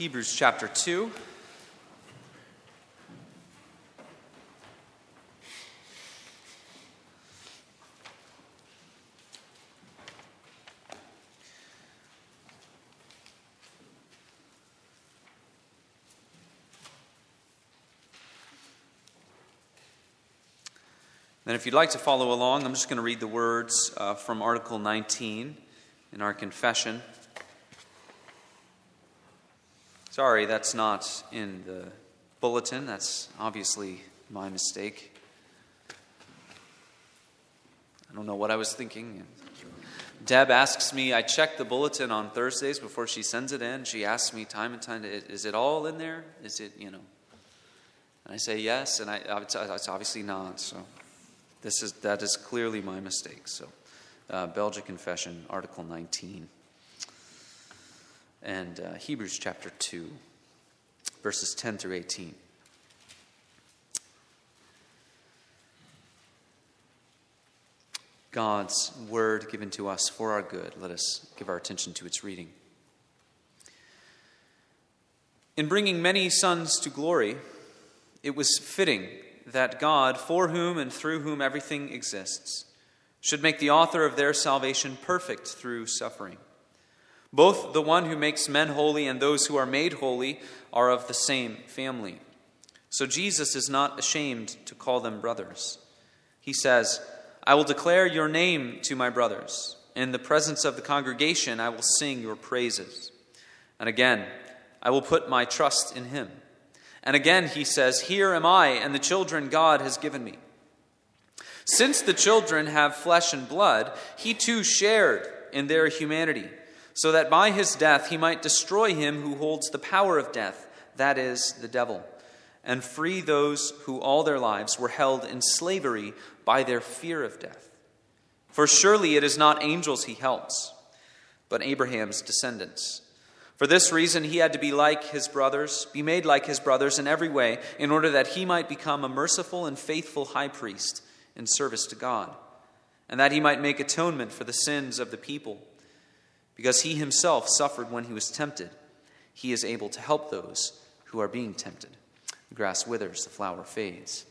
Hebrews chapter 2. Then, if you'd like to follow along, I'm just going to read the words uh, from Article 19 in our confession. Sorry, that's not in the bulletin. That's obviously my mistake. I don't know what I was thinking. Deb asks me, I check the bulletin on Thursdays before she sends it in. She asks me time and time, is it all in there? Is it, you know? And I say yes, and I, it's obviously not. So this is, that is clearly my mistake. So, uh, Belgic Confession, Article 19, and uh, Hebrews chapter 2, verses 10 through 18. God's word given to us for our good. Let us give our attention to its reading. In bringing many sons to glory, it was fitting that God, for whom and through whom everything exists, should make the author of their salvation perfect through suffering. Both the one who makes men holy and those who are made holy are of the same family. So Jesus is not ashamed to call them brothers. He says, I will declare your name to my brothers. In the presence of the congregation, I will sing your praises. And again, I will put my trust in him. And again, he says, Here am I and the children God has given me. Since the children have flesh and blood, he too shared in their humanity, so that by his death he might destroy him who holds the power of death, that is, the devil, and free those who all their lives were held in slavery by their fear of death. For surely it is not angels he helps, but Abraham's descendants. For this reason, he had to be like his brothers, be made like his brothers in every way, in order that he might become a merciful and faithful high priest in service to God, and that he might make atonement for the sins of the people. Because he himself suffered when he was tempted, he is able to help those who are being tempted. The grass withers, the flower fades.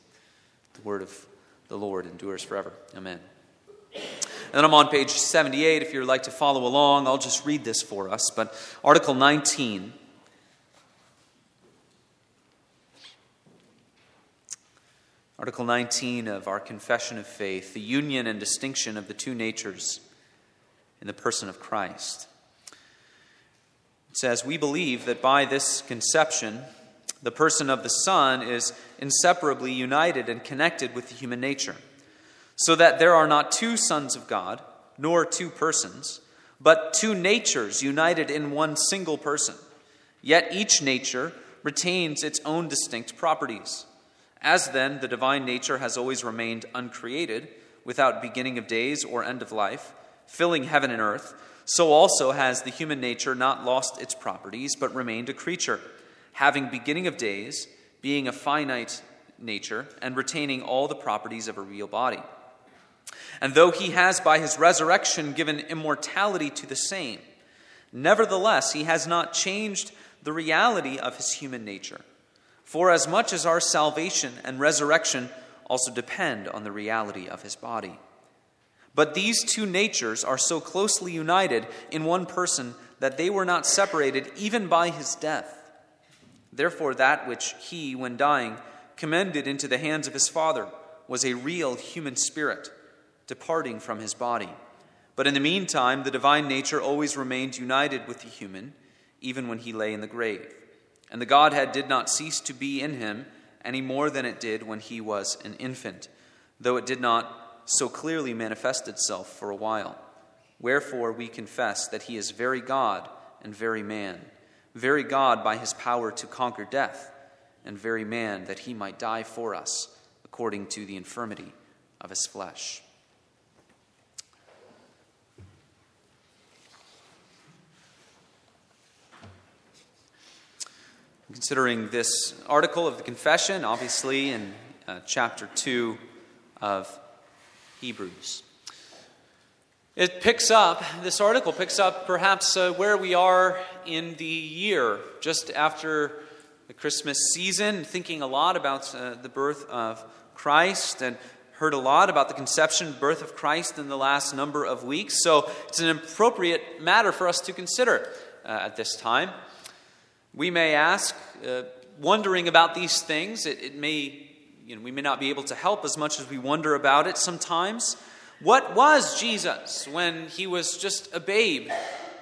The word of the Lord endures forever. Amen. And then I'm on page 78. If you'd like to follow along, I'll just read this for us. But Article 19. Article 19 of our Confession of Faith, the union and distinction of the two natures in the person of Christ. It says, We believe that by this conception, the person of the Son is inseparably united and connected with the human nature so that there are not two sons of God, nor two persons, but two natures united in one single person. Yet each nature retains its own distinct properties. As then, the divine nature has always remained uncreated, without beginning of days or end of life, filling heaven and earth, so also has the human nature not lost its properties, but remained a creature, having beginning of days, being a finite nature, and retaining all the properties of a real body. And though he has by his resurrection given immortality to the same, nevertheless he has not changed the reality of his human nature. For as much as our salvation and resurrection also depend on the reality of his body. But these two natures are so closely united in one person that they were not separated even by his death. Therefore, that which he, when dying, commended into the hands of his Father was a real human spirit departing from his body. But in the meantime, the divine nature always remained united with the human, even when he lay in the grave. And the Godhead did not cease to be in him any more than it did when he was an infant, though it did not so clearly manifest itself for a while. Wherefore we confess that he is very God and very man, very God by his power to conquer death, and very man that he might die for us according to the infirmity of his flesh. considering this article of the confession, obviously in uh, chapter 2 of Hebrews. It picks up, this article picks up perhaps uh, where we are in the year, just after the Christmas season, thinking a lot about uh, the birth of Christ and heard a lot about the conception, birth of Christ in the last number of weeks. So it's an appropriate matter for us to consider uh, at this time. We may ask, uh, wondering about these things, it, it may, you know, we may not be able to help as much as we wonder about it sometimes. What was Jesus when he was just a babe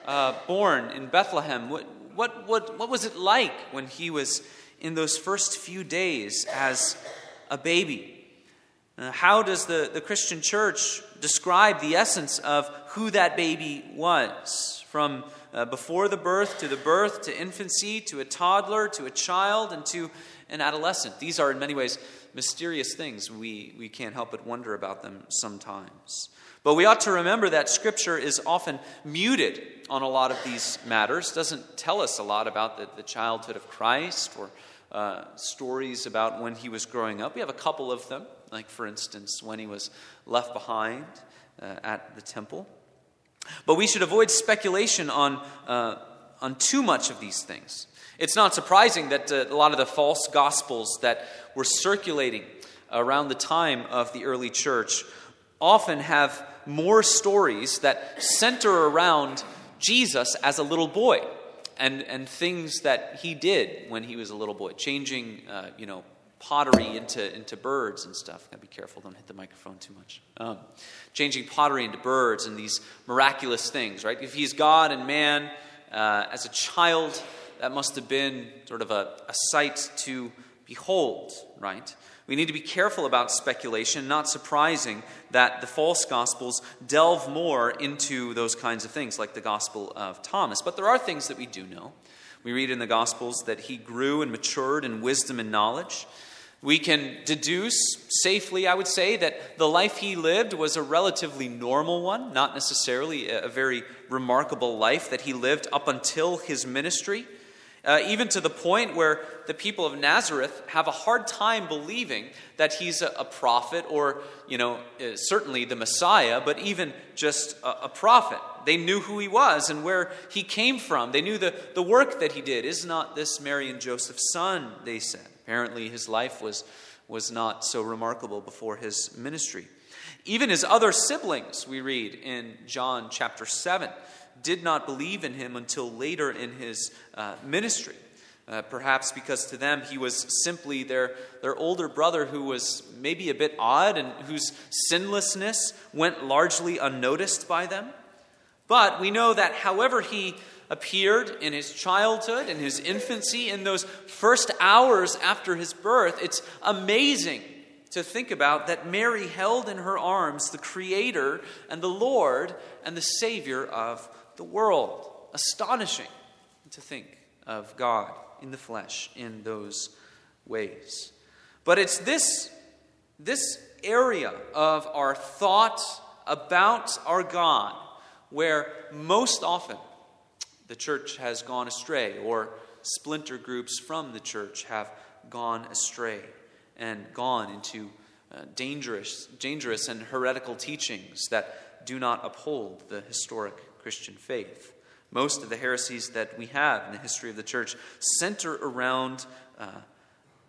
uh, born in Bethlehem? What, what, what, what was it like when he was in those first few days as a baby? Uh, how does the, the Christian church describe the essence of who that baby was? From uh, before the birth to the birth to infancy to a toddler to a child and to an adolescent. These are, in many ways, mysterious things. We, we can't help but wonder about them sometimes. But we ought to remember that Scripture is often muted on a lot of these matters, doesn't tell us a lot about the, the childhood of Christ or uh, stories about when he was growing up. We have a couple of them, like, for instance, when he was left behind uh, at the temple. But we should avoid speculation on, uh, on too much of these things. It's not surprising that uh, a lot of the false gospels that were circulating around the time of the early church often have more stories that center around Jesus as a little boy and, and things that he did when he was a little boy, changing, uh, you know, pottery into, into birds and stuff. Gotta be careful, don't hit the microphone too much. Um, changing pottery into birds and these miraculous things, right? If he's God and man, uh, as a child, that must have been sort of a, a sight to behold, right? We need to be careful about speculation, not surprising that the false gospels delve more into those kinds of things, like the gospel of Thomas. But there are things that we do know. We read in the gospels that he grew and matured in wisdom and knowledge. We can deduce safely, I would say, that the life he lived was a relatively normal one, not necessarily a very remarkable life that he lived up until his ministry uh, even to the point where the people of Nazareth have a hard time believing that he's a, a prophet or, you know, uh, certainly the Messiah, but even just a, a, prophet. They knew who he was and where he came from. They knew the, the work that he did. Is not this Mary and Joseph's son, they said. Apparently, his life was, was not so remarkable before his ministry. Even his other siblings, we read in John chapter 7 did not believe in him until later in his uh, ministry. Uh, perhaps because to them he was simply their, their older brother who was maybe a bit odd and whose sinlessness went largely unnoticed by them. But we know that however he appeared in his childhood, in his infancy, in those first hours after his birth, it's amazing to think about that Mary held in her arms the Creator and the Lord and the Savior of the world. Astonishing to think of God in the flesh in those ways. But it's this, this area of our thought about our God where most often the church has gone astray, or splinter groups from the church have gone astray and gone into uh, dangerous, dangerous and heretical teachings that do not uphold the historic Christian faith. Most of the heresies that we have in the history of the church center around uh,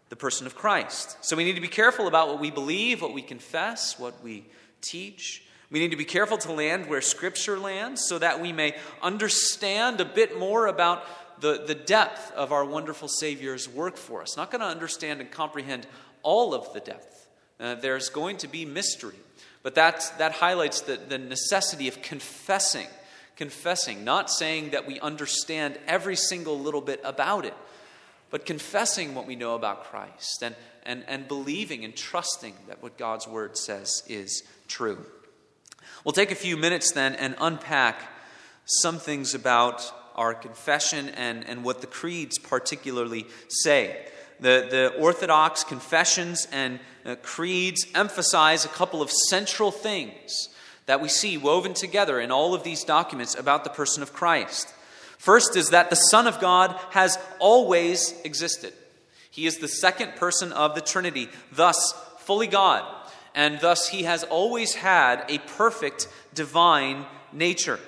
the person of Christ. So we need to be careful about what we believe, what we confess, what we teach. We need to be careful to land where Scripture lands so that we may understand a bit more about the, the depth of our wonderful Savior's work for us. Not going to understand and comprehend all of the depth. Uh, there's going to be mystery. But that, that highlights the, the necessity of confessing confessing, not saying that we understand every single little bit about it, but confessing what we know about Christ and, and, and believing and trusting that what God's word says is true. We'll take a few minutes then and unpack some things about our confession and, and what the creeds particularly say. The, the Orthodox confessions and uh, creeds emphasize a couple of central things that we see woven together in all of these documents about the person of Christ. First is that the Son of God has always existed. He is the second person of the Trinity, thus fully God, and thus he has always had a perfect divine nature.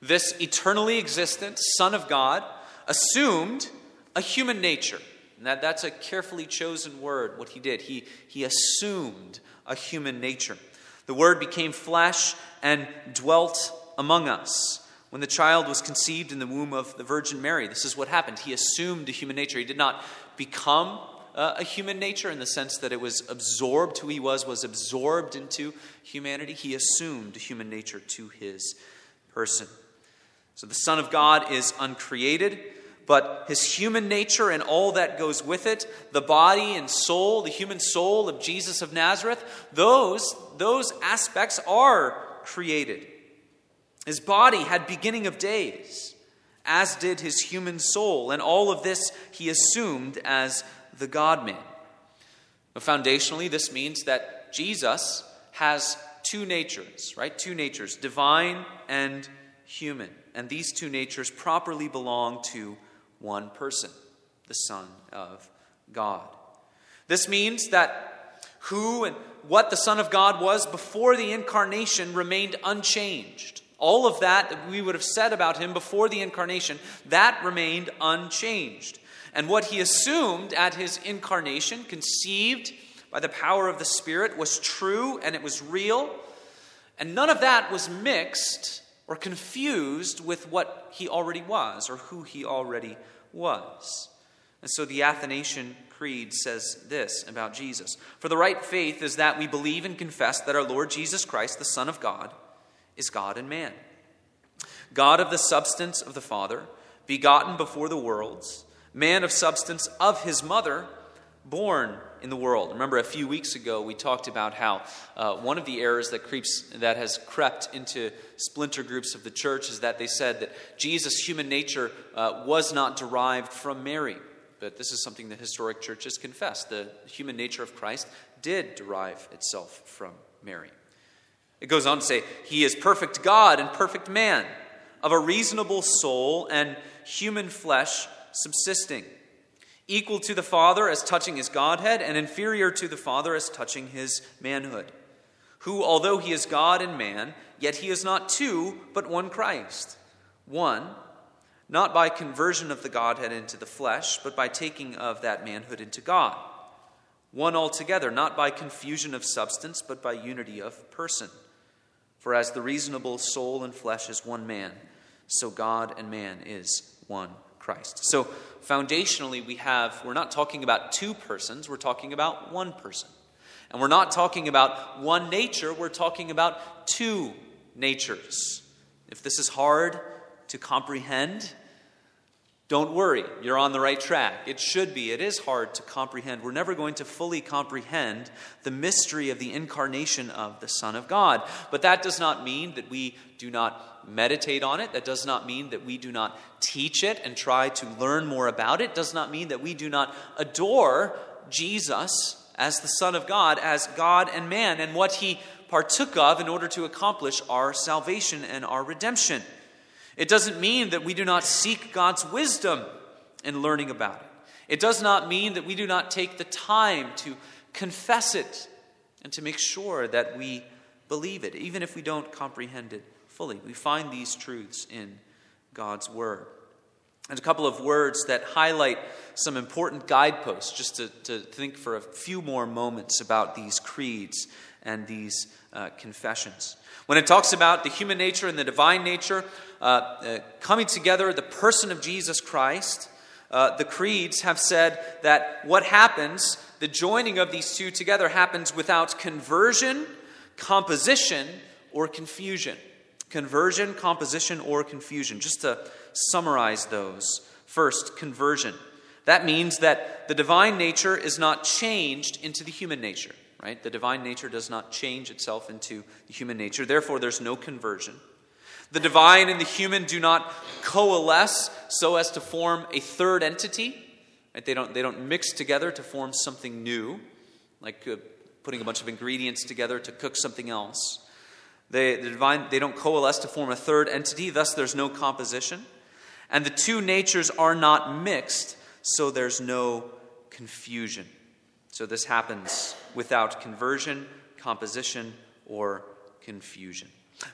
This eternally existent Son of God assumed a human nature. And that, that's a carefully chosen word, what he did. He, he assumed a human nature. The Word became flesh and dwelt among us. When the child was conceived in the womb of the Virgin Mary, this is what happened. He assumed a human nature. He did not become uh, a human nature in the sense that it was absorbed, who he was, was absorbed into humanity. He assumed human nature to his person. So the Son of God is uncreated, but his human nature and all that goes with it, the body and soul, the human soul of Jesus of Nazareth, those, those aspects are created. His body had beginning of days, as did his human soul, and all of this he assumed as the God man. But foundationally, this means that Jesus has two natures, right? Two natures, divine and human. And these two natures properly belong to one person, the Son of God. This means that who and what the Son of God was before the incarnation remained unchanged. All of that that we would have said about him before the incarnation, that remained unchanged. And what he assumed at his incarnation, conceived by the power of the Spirit, was true and it was real. And none of that was mixed or confused with what he already was or who he already was. And so the Athanasian Creed says this about Jesus For the right faith is that we believe and confess that our Lord Jesus Christ, the Son of God, is God and man. God of the substance of the Father, begotten before the worlds, man of substance of his mother, born in the world. Remember, a few weeks ago we talked about how uh, one of the errors that creeps that has crept into splinter groups of the church is that they said that Jesus' human nature uh, was not derived from Mary. But this is something the historic churches confess. The human nature of Christ did derive itself from Mary. It goes on to say, He is perfect God and perfect man, of a reasonable soul and human flesh subsisting equal to the Father as touching his Godhead, and inferior to the Father as touching his manhood. Who, although he is God and man, yet he is not two, but one Christ. One, not by conversion of the Godhead into the flesh, but by taking of that manhood into God. One altogether, not by confusion of substance, but by unity of person. For as the reasonable soul and flesh is one man, so God and man is one Christ. So, foundationally, we have, we're not talking about two persons, we're talking about one person. And we're not talking about one nature, we're talking about two natures. If this is hard to comprehend, don't worry, you're on the right track. It should be. It is hard to comprehend. We're never going to fully comprehend the mystery of the incarnation of the Son of God. But that does not mean that we do not meditate on it. That does not mean that we do not teach it and try to learn more about it. it does not mean that we do not adore Jesus as the Son of God, as God and man, and what he partook of in order to accomplish our salvation and our redemption. It doesn't mean that we do not seek God's wisdom in learning about it. It does not mean that we do not take the time to confess it and to make sure that we believe it, even if we don't comprehend it fully. We find these truths in God's Word. And a couple of words that highlight some important guideposts, just to, to think for a few more moments about these creeds and these uh, confessions. When it talks about the human nature and the divine nature uh, uh, coming together, the person of Jesus Christ, uh, the creeds have said that what happens, the joining of these two together, happens without conversion, composition, or confusion. Conversion, composition, or confusion. Just to summarize those. First, conversion. That means that the divine nature is not changed into the human nature right? The divine nature does not change itself into the human nature. Therefore, there's no conversion. The divine and the human do not coalesce so as to form a third entity. Right? They, don't, they don't mix together to form something new, like uh, putting a bunch of ingredients together to cook something else. They, the divine, they don't coalesce to form a third entity, thus, there's no composition. And the two natures are not mixed, so there's no confusion. So this happens without conversion, composition, or confusion.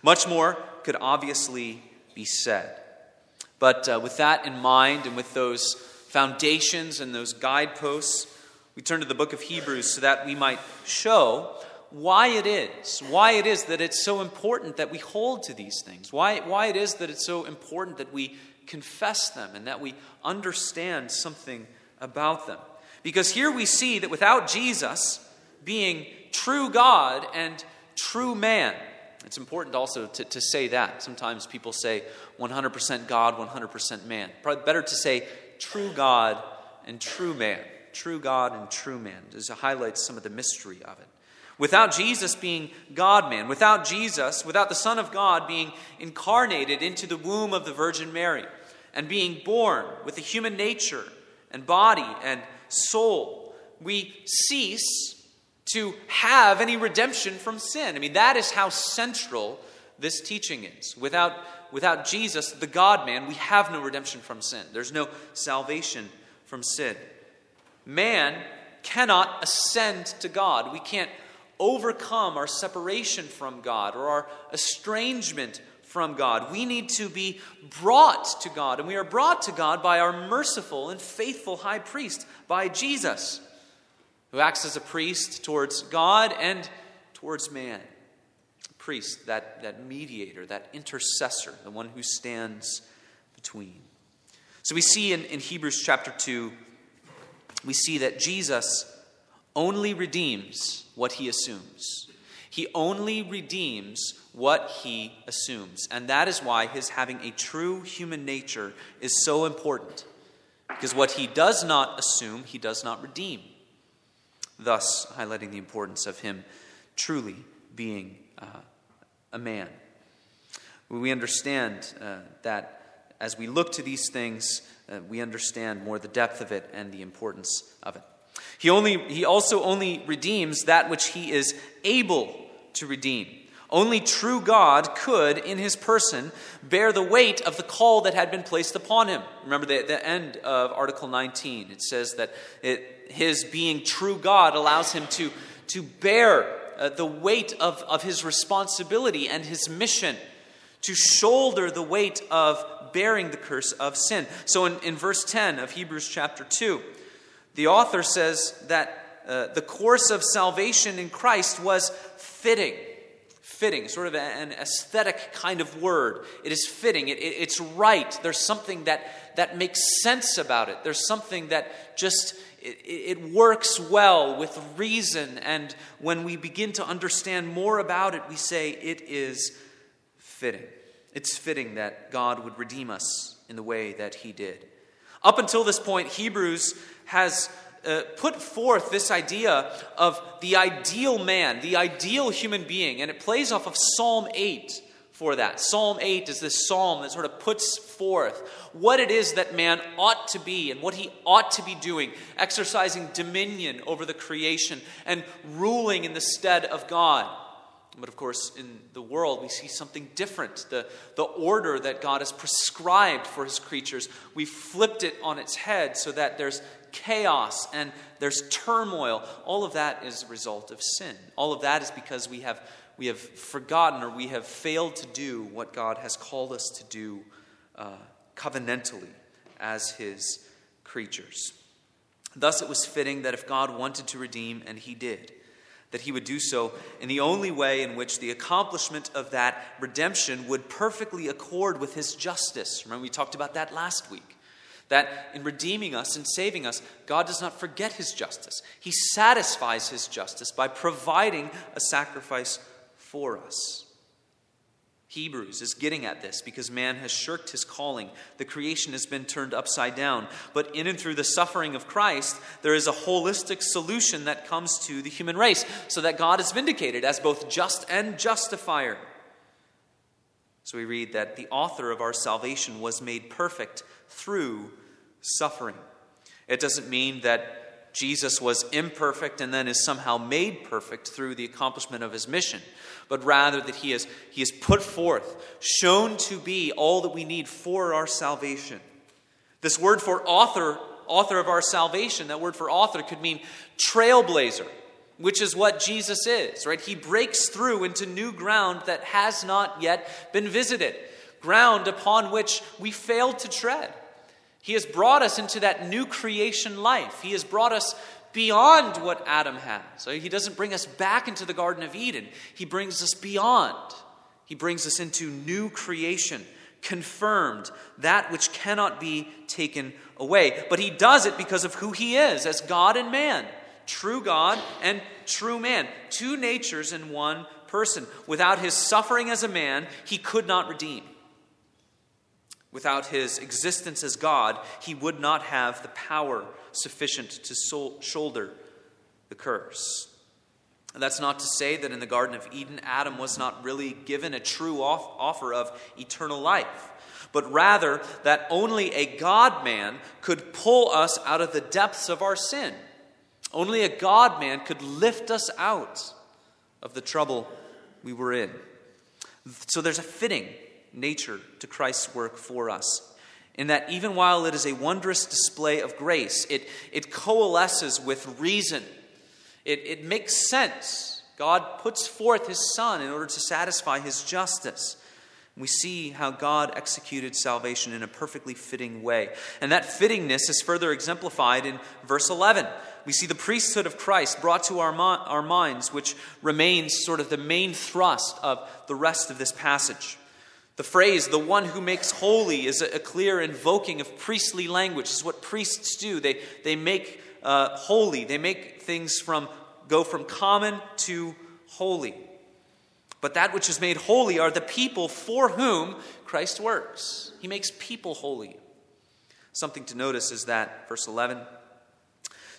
Much more could obviously be said. But uh, with that in mind and with those foundations and those guideposts, we turn to the book of Hebrews so that we might show why it is, why it is that it's so important that we hold to these things, why, why it is that it's so important that we confess them and that we understand something about them. Because here we see that without Jesus being true God and true man, it's important also to, to say that. Sometimes people say 100% God, 100% man. Probably better to say true God and true man. True God and true man. This highlights some of the mystery of it. Without Jesus being God man, without Jesus, without the Son of God being incarnated into the womb of the Virgin Mary and being born with a human nature and body and soul, we cease to have any redemption from sin. I mean, that is how central this teaching is. Without, without Jesus, the God man, we have no redemption from sin. There's no salvation from sin. Man cannot ascend to God. We can't overcome our separation from God or our estrangement from God. We need to be brought to God, and we are brought to God by our merciful and faithful high priest, by Jesus who acts as a priest towards God and towards man. Priest, that, that mediator, that intercessor, the one who stands between. So we see in, in Hebrews chapter 2, we see that Jesus only redeems what he assumes. He only redeems what he assumes. And that is why his having a true human nature is so important. Because what he does not assume, he does not redeem thus highlighting the importance of him truly being uh, a man. We understand uh, that as we look to these things, uh, we understand more the depth of it and the importance of it. He, only, he also only redeems that which he is able to redeem. Only true God could, in his person, bear the weight of the call that had been placed upon him. Remember the, the end of Article 19. It says that it, his being true God allows him to, to bear uh, the weight of, of his responsibility and his mission, to shoulder the weight of bearing the curse of sin. So in, in verse 10 of Hebrews chapter 2, the author says that uh, the course of salvation in Christ was fitting fitting, sort of an aesthetic kind of word. It is fitting, it, it, it's right. There's something that, that makes sense about it. There's something that just it, it works well with reason. And when we begin to understand more about it, we say it is fitting. It's fitting that God would redeem us in the way that He did. Up until this point, Hebrews has uh, put forth this idea of the ideal man, the ideal human being, and it plays off of Psalm 8 for that. Psalm 8 is this psalm that sort of puts forth what it is that man ought to be and what he ought to be doing, exercising dominion over the creation and ruling in the stead of God. But of course, in the world, we see something different. The, the order that God has prescribed for his creatures, we flipped it on its head so that there's chaos and there's turmoil. All of that is a result of sin. All of that is because we have, we have forgotten or we have failed to do what God has called us to do uh, covenantally as His creatures. Thus, it was fitting that if God wanted to redeem, and He did, that He would do so in the only way in which the accomplishment of that redemption would perfectly accord with His justice. Remember, we talked about that last week. That in redeeming us and saving us, God does not forget his justice. He satisfies his justice by providing a sacrifice for us. Hebrews is getting at this because man has shirked his calling. The creation has been turned upside down. But in and through the suffering of Christ, there is a holistic solution that comes to the human race so that God is vindicated as both just and justifier. So we read that the author of our salvation was made perfect through suffering. It doesn't mean that Jesus was imperfect and then is somehow made perfect through the accomplishment of his mission, but rather that he is, he is put forth, shown to be all that we need for our salvation. This word for author, author of our salvation, that word for author could mean trailblazer. which is what Jesus is, right? He breaks through into new ground that has not yet been visited, ground upon which we failed to tread. He has brought us into that new creation life. He has brought us beyond what Adam had. So he doesn't bring us back into the Garden of Eden, he brings us beyond. He brings us into new creation, confirmed, that which cannot be taken away. But he does it because of who he is as God and man, true God and true man, two natures in one person. Without his suffering as a man, he could not redeem. Without his existence as God, he would not have the power sufficient to sol- shoulder the curse. And that's not to say that in the Garden of Eden, Adam was not really given a true off- offer of eternal life, but rather that only a God man could pull us out of the depths of our sin. Only a God man could lift us out of the trouble we were in. So there's a fitting nature to Christ's work for us. In that, even while it is a wondrous display of grace, it, it coalesces with reason. It, it makes sense. God puts forth his Son in order to satisfy his justice. We see how God executed salvation in a perfectly fitting way. And that fittingness is further exemplified in verse 11. We see the priesthood of Christ brought to our, our minds, which remains sort of the main thrust of the rest of this passage. The phrase, the one who makes holy, is a, clear invoking of priestly language. Is what priests do. They, they make uh, holy, they make things from, go from common to holy. But that which is made holy are the people for whom Christ works. He makes people holy. Something to notice is that verse 11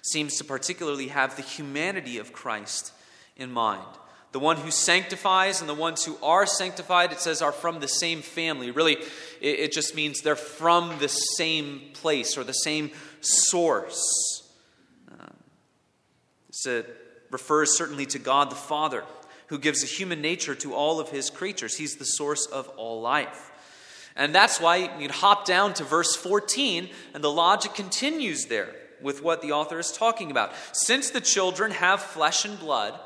seems to particularly have the humanity of Christ in mind the one who sanctifies and the ones who are sanctified, it says, are from the same family. Really, it, it just means they're from the same place or the same source. Uh, it refers certainly to God the Father, who gives a human nature to all of his creatures. He's the source of all life. And that's why you hop down to verse 14, and the logic continues there with what the author is talking about. Since the children have flesh and blood,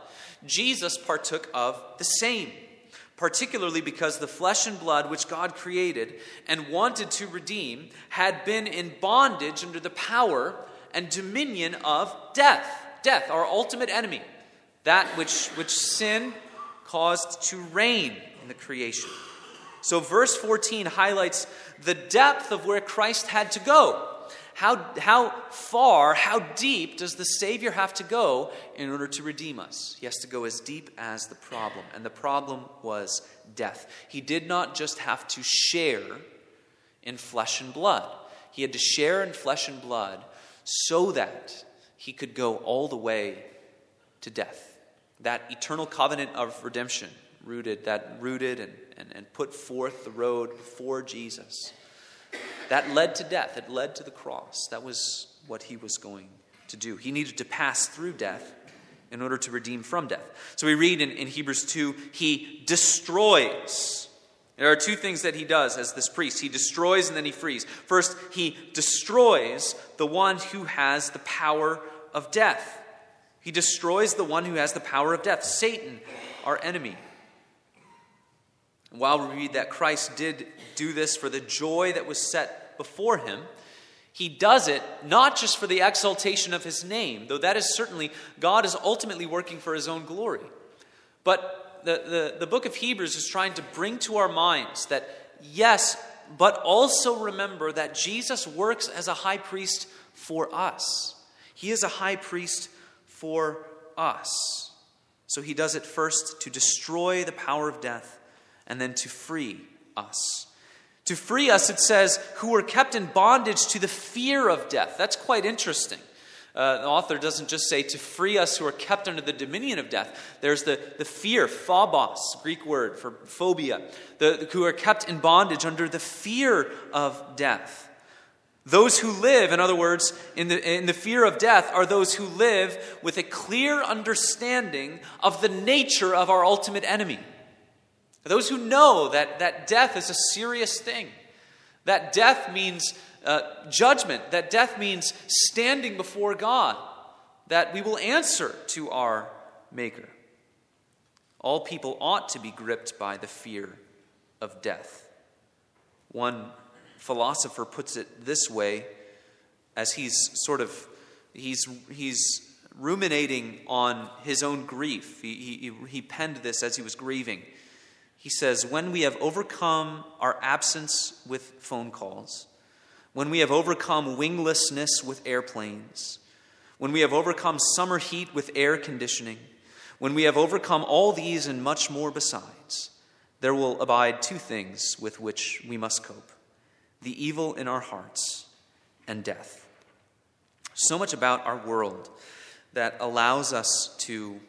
Jesus partook of the same, particularly because the flesh and blood which God created and wanted to redeem had been in bondage under the power and dominion of death. Death, our ultimate enemy, that which, which sin caused to reign in the creation. So, verse 14 highlights the depth of where Christ had to go how, how far, how deep does the Savior have to go in order to redeem us? He has to go as deep as the problem. And the problem was death. He did not just have to share in flesh and blood, he had to share in flesh and blood so that he could go all the way to death. That eternal covenant of redemption rooted, that rooted and, and, and put forth the road before Jesus that led to death, it led to the cross. That was what he was going to do. He needed to pass through death in order to redeem from death. So we read in, in Hebrews 2 he destroys. There are two things that he does as this priest he destroys and then he frees. First, he destroys the one who has the power of death. He destroys the one who has the power of death, Satan, our enemy. While we read that Christ did do this for the joy that was set before him, he does it not just for the exaltation of his name, though that is certainly, God is ultimately working for his own glory. But the, the, the book of Hebrews is trying to bring to our minds that, yes, but also remember that Jesus works as a high priest for us. He is a high priest for us. So he does it first to destroy the power of death and then to free us. To free us, it says, who were kept in bondage to the fear of death. That's quite interesting. Uh, the author doesn't just say to free us who are kept under the dominion of death. There's the, the fear, phobos, Greek word for phobia, the, who are kept in bondage under the fear of death. Those who live, in other words, in the, in the fear of death, are those who live with a clear understanding of the nature of our ultimate enemy. Those who know that, that death is a serious thing, that death means uh, judgment, that death means standing before God, that we will answer to our Maker. All people ought to be gripped by the fear of death. One philosopher puts it this way as he's sort of he's he's ruminating on his own grief. He, he, he penned this as he was grieving. He says, When we have overcome our absence with phone calls, when we have overcome winglessness with airplanes, when we have overcome summer heat with air conditioning, when we have overcome all these and much more besides, there will abide two things with which we must cope the evil in our hearts and death. So much about our world that allows us to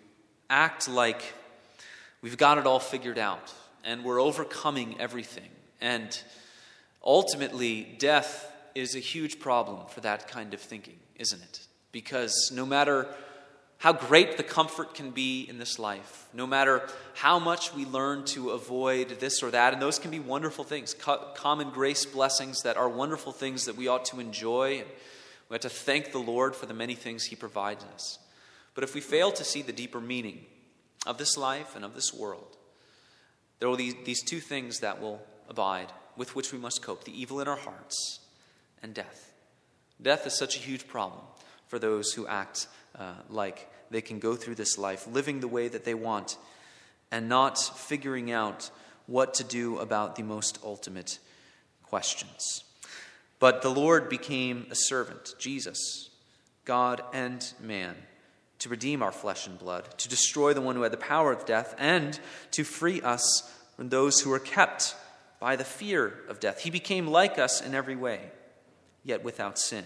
act like we've got it all figured out and we're overcoming everything. And ultimately, death is a huge problem for that kind of thinking, isn't it? Because no matter how great the comfort can be in this life, no matter how much we learn to avoid this or that, and those can be wonderful things, common grace blessings that are wonderful things that we ought to enjoy. And we have to thank the Lord for the many things He provides us. But if we fail to see the deeper meaning of this life and of this world, there will be these two things that will abide with which we must cope the evil in our hearts and death. Death is such a huge problem for those who act uh, like they can go through this life living the way that they want and not figuring out what to do about the most ultimate questions. But the Lord became a servant, Jesus, God and man, to redeem our flesh and blood, to destroy the one who had the power of death, and to free us from those who are kept by the fear of death. He became like us in every way, yet without sin.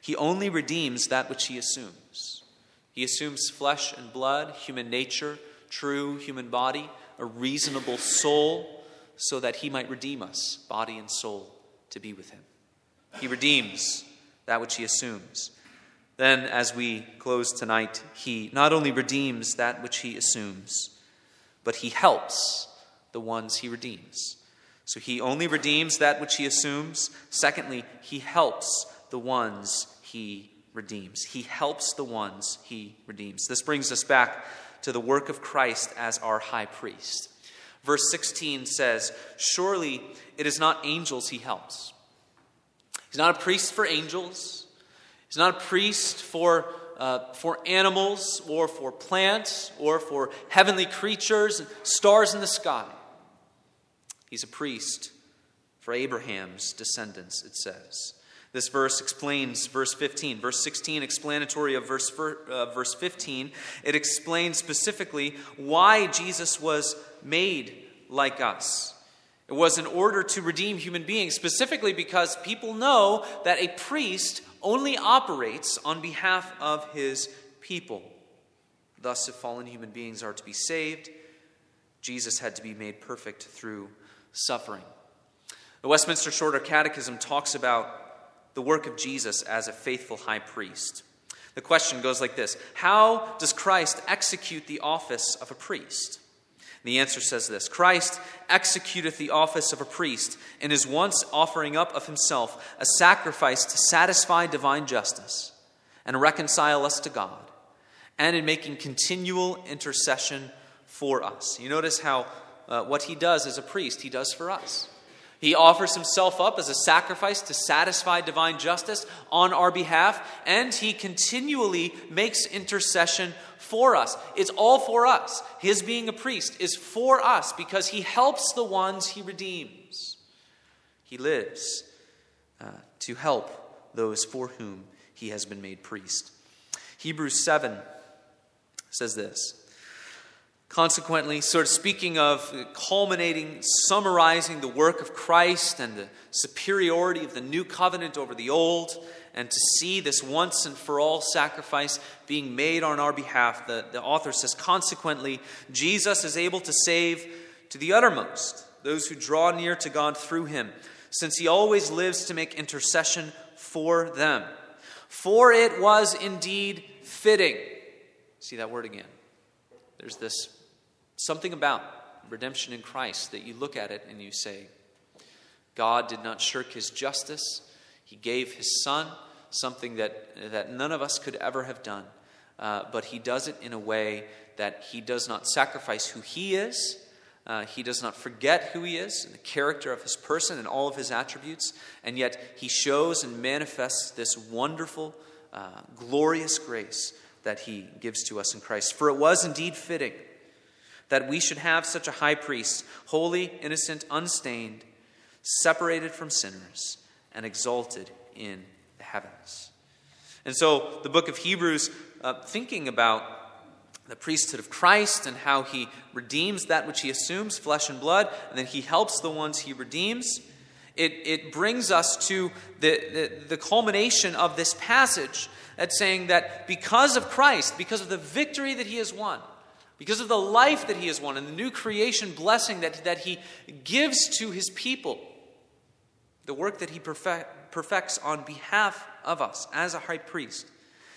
He only redeems that which he assumes. He assumes flesh and blood, human nature, true human body, a reasonable soul, so that he might redeem us, body and soul, to be with him. He redeems that which he assumes. Then, as we close tonight, he not only redeems that which he assumes, but he helps the ones he redeems. So he only redeems that which he assumes. Secondly, he helps the ones he redeems. He helps the ones he redeems. This brings us back to the work of Christ as our high priest. Verse 16 says, Surely it is not angels he helps. He's not a priest for angels. He's not a priest for, uh, for animals or for plants or for heavenly creatures, and stars in the sky. He's a priest for Abraham's descendants, it says. This verse explains verse 15. Verse 16, explanatory of verse, uh, verse 15, it explains specifically why Jesus was made like us. It was in order to redeem human beings, specifically because people know that a priest only operates on behalf of his people. Thus, if fallen human beings are to be saved, Jesus had to be made perfect through suffering. The Westminster Shorter Catechism talks about the work of Jesus as a faithful high priest. The question goes like this How does Christ execute the office of a priest? The answer says this Christ executeth the office of a priest in his once offering up of himself a sacrifice to satisfy divine justice and reconcile us to God, and in making continual intercession for us. You notice how uh, what he does as a priest, he does for us. He offers himself up as a sacrifice to satisfy divine justice on our behalf, and he continually makes intercession for us. It's all for us. His being a priest is for us because he helps the ones he redeems. He lives uh, to help those for whom he has been made priest. Hebrews 7 says this Consequently, sort of speaking of culminating, summarizing the work of Christ and the superiority of the new covenant over the old, and to see this once and for all sacrifice being made on our behalf, the, the author says, consequently, Jesus is able to save to the uttermost those who draw near to God through him, since he always lives to make intercession for them. For it was indeed fitting. See that word again. There's this something about redemption in Christ that you look at it and you say, God did not shirk his justice. He gave his son something that, that none of us could ever have done. Uh, but he does it in a way that he does not sacrifice who he is. Uh, he does not forget who he is and the character of his person and all of his attributes, and yet he shows and manifests this wonderful, uh, glorious grace that he gives to us in Christ. For it was indeed fitting that we should have such a high priest, holy, innocent, unstained, separated from sinners, and exalted in the heavens. And so the book of Hebrews, uh, thinking about the priesthood of Christ and how he redeems that which he assumes, flesh and blood, and then he helps the ones he redeems. It, it brings us to the, the, the culmination of this passage that's saying that because of Christ, because of the victory that he has won, because of the life that he has won, and the new creation blessing that, that he gives to his people, the work that he perfect, perfects on behalf of us as a high priest,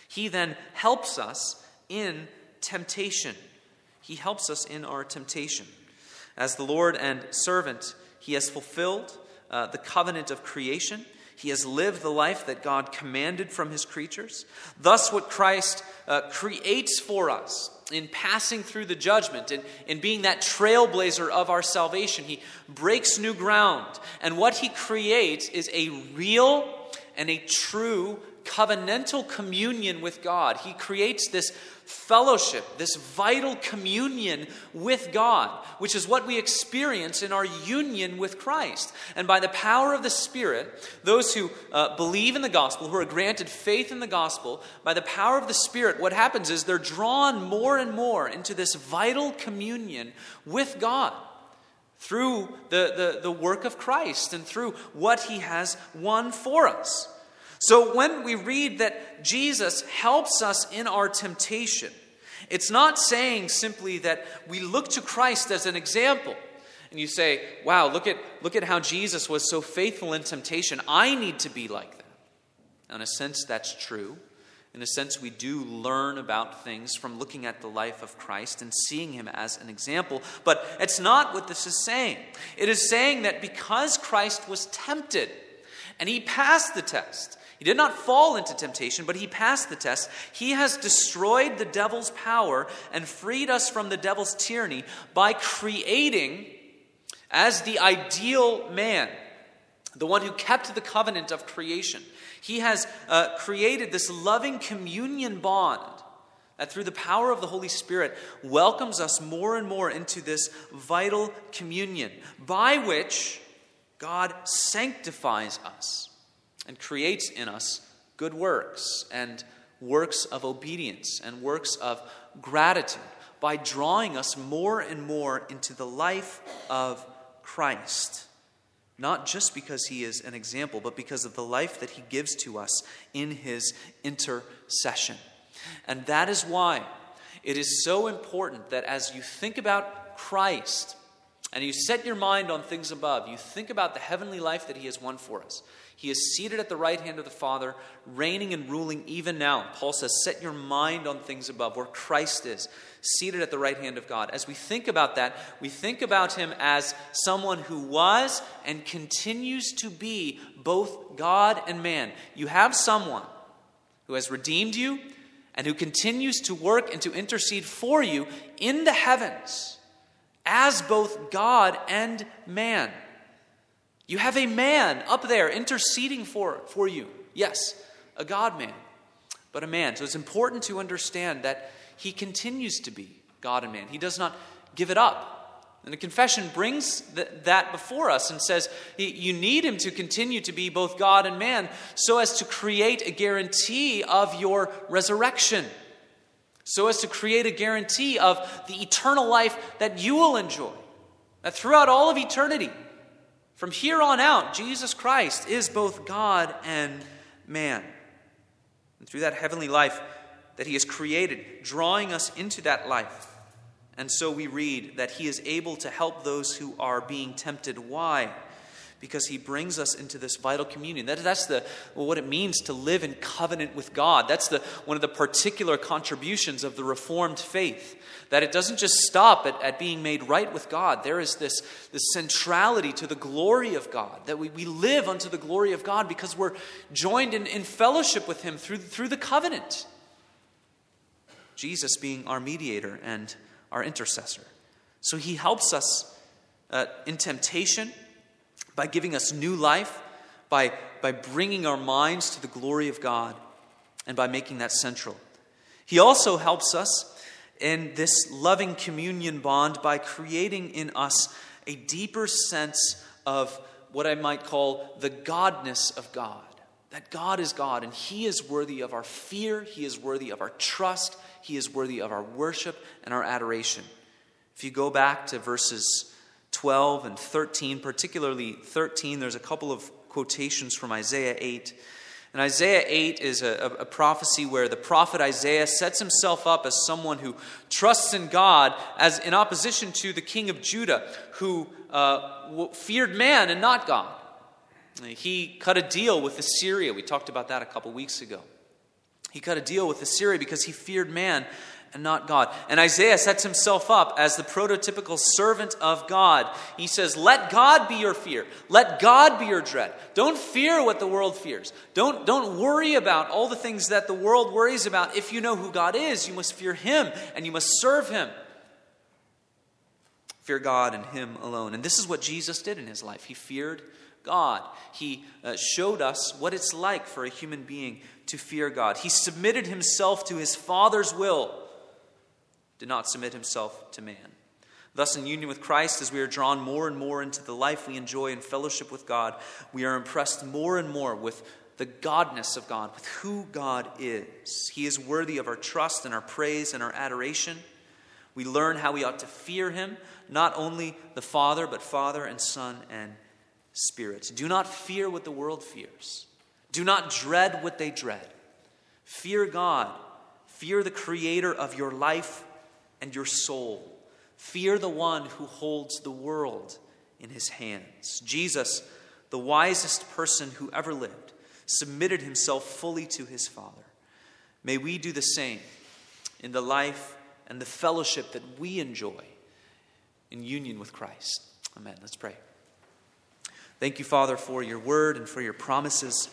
he then helps us in temptation. He helps us in our temptation. As the Lord and servant, he has fulfilled uh, the covenant of creation. He has lived the life that God commanded from his creatures. Thus, what Christ uh, creates for us in passing through the judgment and in being that trailblazer of our salvation, he breaks new ground. And what he creates is a real and a true covenantal communion with God. He creates this fellowship, this vital communion with God, which is what we experience in our union with Christ. And by the power of the Spirit, those who uh, believe in the gospel, who are granted faith in the gospel, by the power of the Spirit, what happens is they're drawn more and more into this vital communion with God through the, the, the work of Christ and through what he has won for us. So when we read that Jesus helps us in our temptation, it's not saying simply that we look to Christ as an example. And you say, wow, look at, look at how Jesus was so faithful in temptation. I need to be like that. In a sense, that's true. In a sense, we do learn about things from looking at the life of Christ and seeing him as an example. But it's not what this is saying. It is saying that because Christ was tempted and he passed the test, he did not fall into temptation, but he passed the test. He has destroyed the devil's power and freed us from the devil's tyranny by creating, as the ideal man, the one who kept the covenant of creation. He has uh, created this loving communion bond that through the power of the Holy Spirit welcomes us more and more into this vital communion by which God sanctifies us and creates in us good works and works of obedience and works of gratitude by drawing us more and more into the life of Christ. Not just because he is an example, but because of the life that he gives to us in his intercession. And that is why it is so important that as you think about Christ and you set your mind on things above, you think about the heavenly life that he has won for us. He is seated at the right hand of the Father, reigning and ruling even now. Paul says, Set your mind on things above, where Christ is, seated at the right hand of God. As we think about that, we think about him as someone who was and continues to be both God and man. You have someone who has redeemed you and who continues to work and to intercede for you in the heavens as both God and man. You have a man up there interceding for, for you. Yes, a God man, but a man. So it's important to understand that he continues to be God and man. He does not give it up. And the confession brings th- that before us and says you need him to continue to be both God and man so as to create a guarantee of your resurrection, so as to create a guarantee of the eternal life that you will enjoy. That throughout all of eternity, from here on out, Jesus Christ is both God and man. And through that heavenly life that he has created, drawing us into that life. And so we read that he is able to help those who are being tempted. Why? Because he brings us into this vital communion. That, that's the, what it means to live in covenant with God. That's the, one of the particular contributions of the Reformed faith. That it doesn't just stop at, at being made right with God. There is this, this centrality to the glory of God, that we, we live unto the glory of God because we're joined in, in fellowship with him through, through the covenant. Jesus being our mediator and our intercessor. So he helps us uh, in temptation by giving us new life, by, by bringing our minds to the glory of God, and by making that central. He also helps us in this loving communion bond by creating in us a deeper sense of what I might call the godness of God. That God is God and He is worthy of our fear, He is worthy of our trust, He is worthy of our worship and our adoration. If you go back to verses 12 and 13, particularly 13, there's a couple of quotations from Isaiah 8. And Isaiah 8 is a, a, prophecy where the prophet Isaiah sets himself up as someone who trusts in God, as in opposition to the king of Judah, who uh, feared man and not God. He cut a deal with Assyria. We talked about that a couple weeks ago. He cut a deal with Assyria because he feared man and not God. And Isaiah sets himself up as the prototypical servant of God. He says, Let God be your fear. Let God be your dread. Don't fear what the world fears. Don't, don't worry about all the things that the world worries about. If you know who God is, you must fear Him and you must serve Him. Fear God and Him alone. And this is what Jesus did in His life. He feared God. He uh, showed us what it's like for a human being to fear God. He submitted himself to his Father's will did not submit himself to man. Thus, in union with Christ, as we are drawn more and more into the life we enjoy in fellowship with God, we are impressed more and more with the godness of God, with who God is. He is worthy of our trust and our praise and our adoration. We learn how we ought to fear Him, not only the Father, but Father and Son and Spirit. Do not fear what the world fears, do not dread what they dread. Fear God, fear the Creator of your life and your soul. Fear the one who holds the world in his hands. Jesus, the wisest person who ever lived, submitted himself fully to his Father. May we do the same in the life and the fellowship that we enjoy in union with Christ. Amen. Let's pray. Thank you, Father, for your word and for your promises.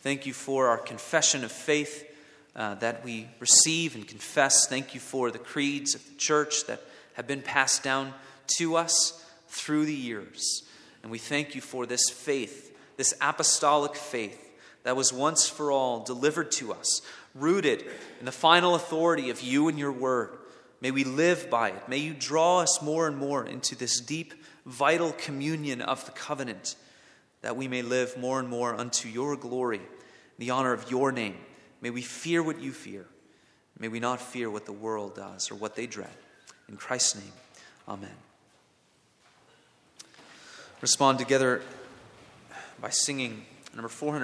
Thank you for our confession of faith uh, that we receive and confess. Thank you for the creeds of the church that have been passed down to us through the years. And we thank you for this faith, this apostolic faith that was once for all delivered to us, rooted in the final authority of you and your word. May we live by it. May you draw us more and more into this deep, vital communion of the covenant, that we may live more and more unto your glory, the honor of your name. May we fear what you fear. May we not fear what the world does or what they dread. In Christ's name, amen. Respond together by singing number 400.